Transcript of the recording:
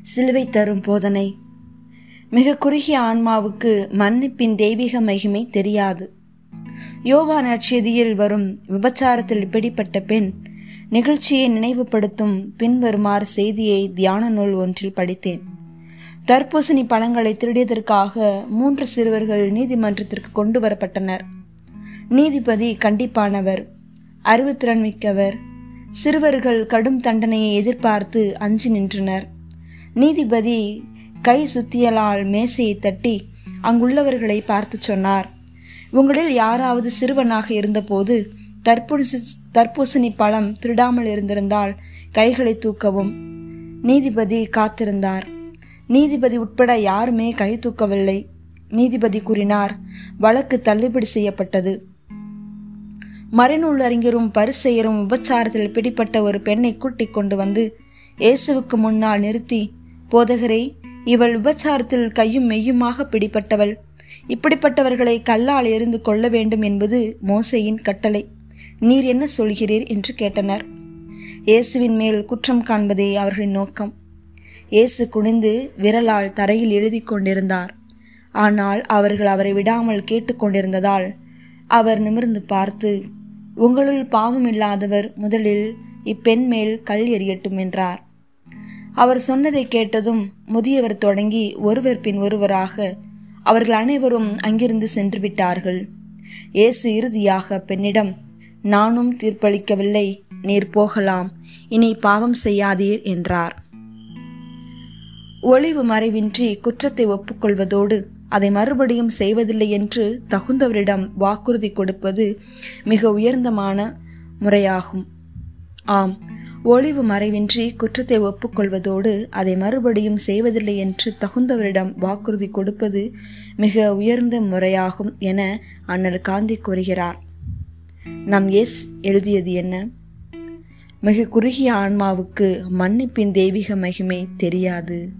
சிலுவை தரும் போதனை. மிக குறுகிய ஆன்மாவுக்கு மன்னிப்பின் தெய்வீக மகிமை தெரியாது. யோவான் நட்சதியில் வரும் விபச்சாரத்தில் பிடிப்பட்ட பெண் நிகழ்ச்சியை நினைவுபடுத்தும் பின்வருமாறு செய்தியை தியான நூல் ஒன்றில் படித்தேன். தர்பூசணி பழங்களை திருடியதற்காக மூன்று சிறுவர்கள் நீதிமன்றத்திற்கு கொண்டு வரப்பட்டனர். நீதிபதி கண்டிப்பானவர் அறிவுத்திறன் மிக்கவர் சிறுவர்கள் கடும் தண்டனையை எதிர்பார்த்து அஞ்சு நின்றனர். நீதிபதி கை சுத்தியலால் மேசையை தட்டி அங்குள்ளவர்களை பார்த்து சொன்னார். உங்களில் யாராவது சிறுவனாக இருந்தபோது தற்பூசி தர்பூசணி பழம் திருடாமல் இருந்திருந்தால் கைகளை தூக்கவும். நீதிபதி காத்திருந்தார். நீதிபதி உட்பட யாருமே கை தூக்கவில்லை. நீதிபதி கூறினார் வழக்கு தள்ளுபடி செய்யப்பட்டது. மறைநூல் அறிஞரும் பரிசெயரும் உபச்சாரத்தில் பிடிப்பட்ட ஒரு பெண்ணை கூட்டிக் கொண்டு வந்து இயேசுவுக்கு முன்னால் நிறுத்தி போதகரே இவள் உபச்சாரத்தில் கையும் மெய்யுமாக பிடிப்பட்டவள் இப்படிப்பட்டவர்களை கல்லால் எறிந்து கொள்ள வேண்டும் என்பது மோசையின் கட்டளை. நீர் என்ன சொல்கிறீர்? என்று கேட்டனர். இயேசுவின் மேல் குற்றம் காண்பதே அவர்களின் நோக்கம். இயேசு குனிந்து விரலால் தரையில் எழுதி கொண்டிருந்தார். ஆனால் அவர்கள் அவரை விடாமல் கேட்டுக்கொண்டிருந்ததால் அவர் நிமிர்ந்து பார்த்து உங்களுள் பாவம் இல்லாதவர் முதலில் இப்பெண் மேல் கல் எறியட்டும் என்றார். அவர் சொன்னதை கேட்டதும் முதியவர் தொடங்கி ஒருவர் பின் ஒருவராக அவர்கள் அனைவரும் அங்கிருந்து சென்று விட்டார்கள் இயேசு இறுதியாக பெண்ணிடம் நானும் தீர்ப்பளிக்கவில்லை நீர் போகலாம் இனி பாவம் செய்யாதீர் என்றார். ஒளிவு மறைவின்றி குற்றத்தை ஒப்புக்கொள்வதோடு அதை மறுபடியும் செய்வதில்லை என்று தகுந்தவரிடம் வாக்குறுதி கொடுப்பது மிக உயர்ந்தமான முறையாகும். ஆம் ஒளிவு மறைவின்றி குற்றத்தை ஒப்புக்கொள்வதோடு அதை மறுபடியும் செய்வதில்லை என்று தகுந்தவரிடம் வாக்குறுதி கொடுப்பது மிக உயர்ந்த முறையாகும் என அண்ணல் காந்தி கூறுகிறார். நம் எஸ் எழுதியது என்ன? மிக குறுகிய ஆன்மாவுக்கு மன்னிப்பின் தெய்வீக மகிமை தெரியாது.